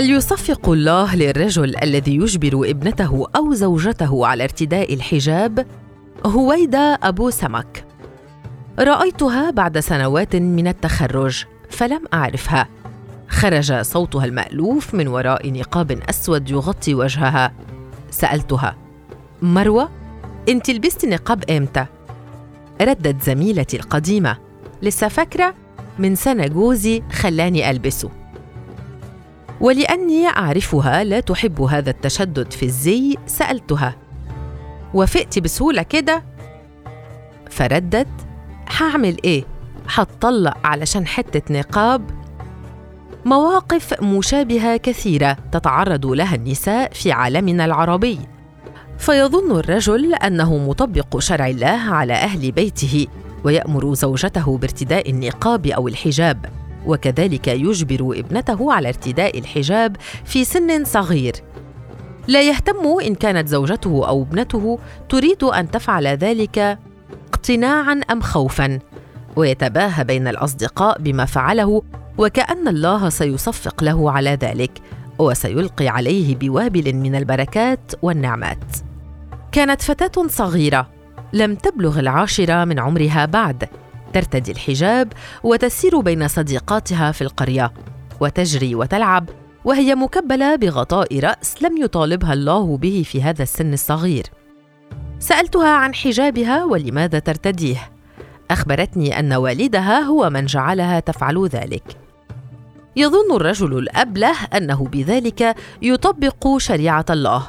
هل يصفق الله للرجل الذي يجبر ابنته أو زوجته على ارتداء الحجاب؟ هويدا أبو سمك. رأيتها بعد سنوات من التخرج فلم أعرفها. خرج صوتها المألوف من وراء نقاب أسود يغطي وجهها. سألتها مروة انت لبستي نقاب إمتى؟ ردت زميلتي القديمة لسه فاكره من سنة جوزي خلاني ألبسه. ولأني أعرفها لا تحب هذا التشدد في الزي سألتها. وافقتي بسهولة كده. فردت هعمل إيه؟ هتطلق علشان حتة نقاب. مواقف مشابهة كثيرة تتعرض لها النساء في عالمنا العربي. فيظن الرجل أنه مطبق شرع الله على أهل بيته ويأمر زوجته بارتداء النقاب أو الحجاب. وكذلك يجبر ابنته على ارتداء الحجاب في سن صغير. لا يهتم إن كانت زوجته أو ابنته تريد أن تفعل ذلك اقتناعا أم خوفا. ويتباهى بين الأصدقاء بما فعله وكأن الله سيصفق له على ذلك وسيلقي عليه بوابل من البركات والنعمات. كانت فتاة صغيرة لم تبلغ العاشرة من عمرها بعد. ترتدي الحجاب وتسير بين صديقاتها في القرية وتجري وتلعب وهي مكبلة بغطاء رأس لم يطالبها الله به في هذا السن الصغير. سألتها عن حجابها ولماذا ترتديه. أخبرتني أن والدها هو من جعلها تفعل ذلك. يظن الرجل الأبله أنه بذلك يطبق شريعة الله.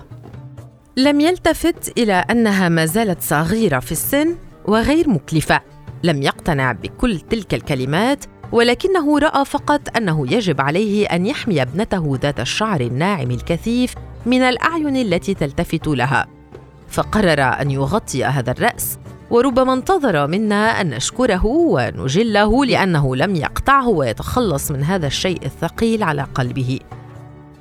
لم يلتفت إلى أنها ما زالت صغيرة في السن وغير مكلفة. لم يقتنع بكل تلك الكلمات ولكنه رأى فقط أنه يجب عليه أن يحمي ابنته ذات الشعر الناعم الكثيف من الأعين التي تلتفت لها. فقرر أن يغطي هذا الرأس وربما انتظر منا أن نشكره ونجله لأنه لم يقطعه ويتخلص من هذا الشيء الثقيل على قلبه.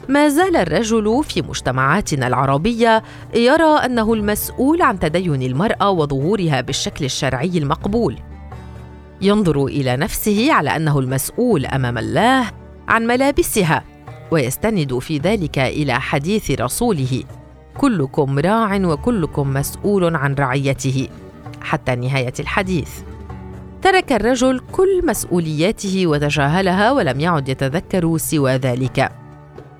ما زال الرجل في مجتمعاتنا العربية يرى أنه المسؤول عن تدين المرأة وظهورها بالشكل الشرعي المقبول. ينظر إلى نفسه على أنه المسؤول أمام الله عن ملابسها ويستند في ذلك إلى حديث رسوله كلكم راع وكلكم مسؤول عن رعيته حتى نهاية الحديث. ترك الرجل كل مسؤولياته وتجاهلها ولم يعد يتذكر سوى ذلك.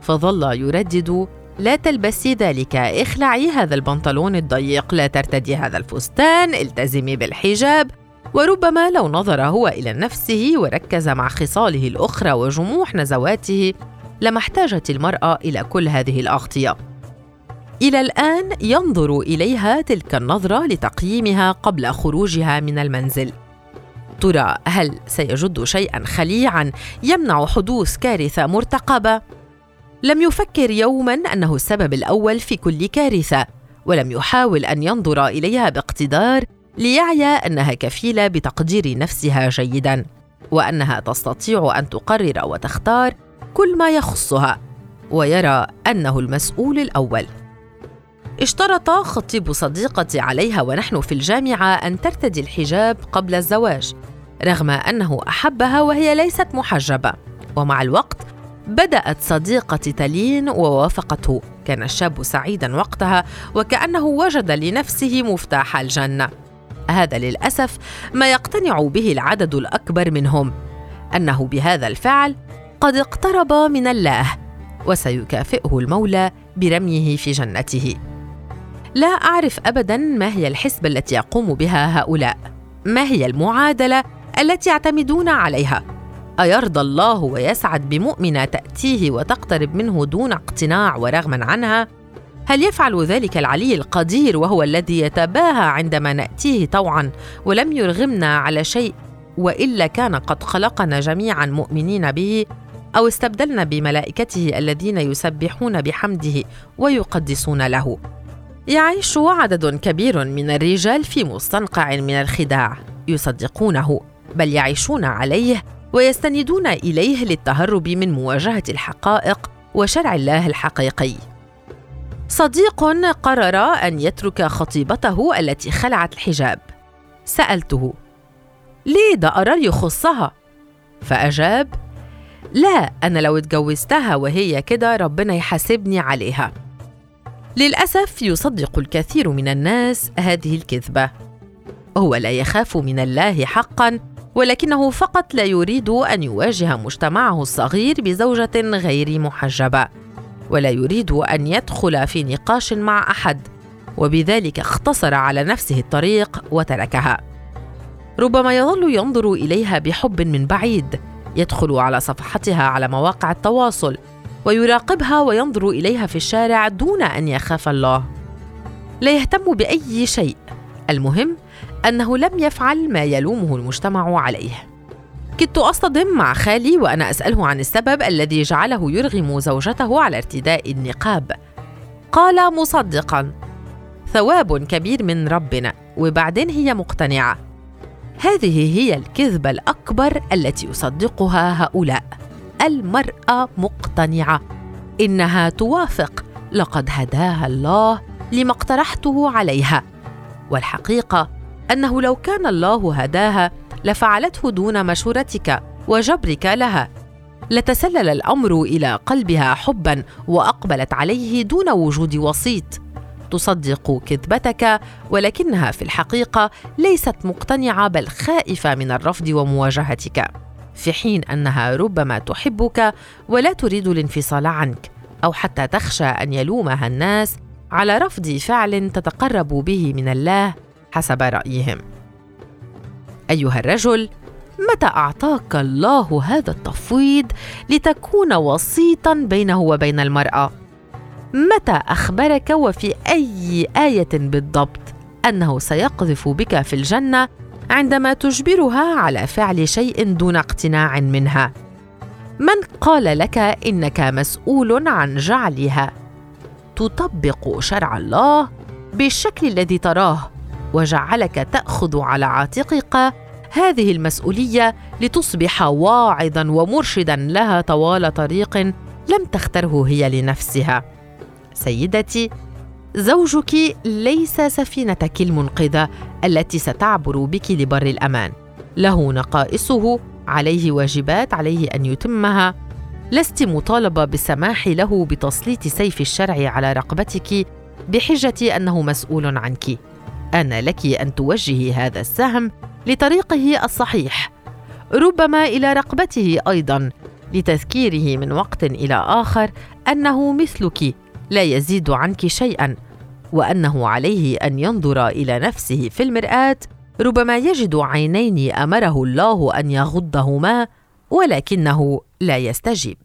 فظل يردد لا تلبسي ذلك اخلعي هذا البنطلون الضيق لا ترتدي هذا الفستان التزمي بالحجاب وربما لو نظر هو إلى نفسه وركز مع خصاله الأخرى وجموح نزواته لما احتاجت المرأة إلى كل هذه الأغطية. إلى الآن ينظر إليها تلك النظرة لتقييمها قبل خروجها من المنزل. ترى هل سيجد شيئا خليعا يمنع حدوث كارثة مرتقبة؟ لم يفكر يوما أنه السبب الأول في كل كارثة ولم يحاول أن ينظر إليها باقتدار ليعي أنها كفيلة بتقدير نفسها جيدا وأنها تستطيع أن تقرر وتختار كل ما يخصها ويرى أنه المسؤول الأول. اشترط خطيب صديقتي عليها ونحن في الجامعة أن ترتدي الحجاب قبل الزواج رغم أنه أحبها وهي ليست محجبة. ومع الوقت بدأت صديقتي تلين ووافقته كان الشاب سعيدا وقتها وكأنه وجد لنفسه مفتاح الجنة. هذا للأسف ما يقتنع به العدد الأكبر منهم. أنه بهذا الفعل قد اقترب من الله وسيكافئه المولى برميه في جنته. لا أعرف ابدا ما هي الحسبة التي يقوم بها هؤلاء. ما هي المعادلة التي يعتمدون عليها؟ أيرضى الله ويسعد بمؤمنه تأتيه وتقترب منه دون اقتناع ورغما عنها؟ هل يفعل ذلك العلي القدير وهو الذي يتباهى عندما نأتيه طوعا ولم يرغمنا على شيء وإلا كان قد خلقنا جميعا مؤمنين به أو استبدلنا بملائكته الذين يسبحون بحمده ويقدسون له؟ يعيش عدد كبير من الرجال في مستنقع من الخداع يصدقونه بل يعيشون عليه ويستندون إليه للتهرب من مواجهة الحقائق وشرع الله الحقيقي. صديق قرر أن يترك خطيبته التي خلعت الحجاب. سألته ليه ده قرار يخصها فأجاب لا أنا لو اتجوزتها وهي كده ربنا يحاسبني عليها. للأسف يصدق الكثير من الناس هذه الكذبة. هو لا يخاف من الله حقا ولكنه فقط لا يريد أن يواجه مجتمعه الصغير بزوجة غير محجبة. ولا يريد أن يدخل في نقاش مع أحد. وبذلك اختصر على نفسه الطريق وتركها. ربما يظل ينظر إليها بحب من بعيد يدخل على صفحتها على مواقع التواصل ويراقبها وينظر إليها في الشارع دون أن يخاف الله. لا يهتم بأي شيء. المهم أنه لم يفعل ما يلومه المجتمع عليه. كدت أصطدم مع خالي وأنا أسأله عن السبب الذي جعله يرغم زوجته على ارتداء النقاب. قال مصدقا ثواب كبير من ربنا وبعدين هي مقتنعة. هذه هي الكذبة الأكبر التي يصدقها هؤلاء. المرأة مقتنعة. إنها توافق. لقد هداها الله لما اقترحته عليها. والحقيقة أنه لو كان الله هداها لفعلته دون مشورتك وجبرك لها. لتسلل الأمر إلى قلبها حبا وأقبلت عليه دون وجود وسيط. تصدق كذبتك ولكنها في الحقيقة ليست مقتنعة بل خائفة من الرفض ومواجهتك. في حين أنها ربما تحبك ولا تريد الانفصال عنك أو حتى تخشى أن يلومها الناس على رفض فعل تتقرب به من الله حسب رأيهم. أيها الرجل متى أعطاك الله هذا التفويض لتكون وسيطا بينه وبين المرأة؟ متى أخبرك وفي أي آية بالضبط أنه سيقذف بك في الجنة عندما تجبرها على فعل شيء دون اقتناع منها؟ من قال لك إنك مسؤول عن جعلها؟ تطبق شرع الله بالشكل الذي تراه وجعلك تأخذ على عاتقك هذه المسؤولية لتصبح واعظا ومرشدا لها طوال طريق لم تختره هي لنفسها. سيدتي زوجك ليس سفينتك المنقذة التي ستعبر بك لبر الأمان. له نقائصه عليه واجبات عليه أن يتمها. لست مطالبة بالسماح له بتسليط سيف الشرع على رقبتك بحجة أنه مسؤول عنك. ان لك أن توجهي هذا السهم لطريقه الصحيح ربما إلى رقبته أيضا لتذكيره من وقت إلى آخر أنه مثلك لا يزيد عنك شيئا وأنه عليه أن ينظر إلى نفسه في المرآة ربما يجد عينين أمره الله أن يغضهما ولكنه لا يستجيب.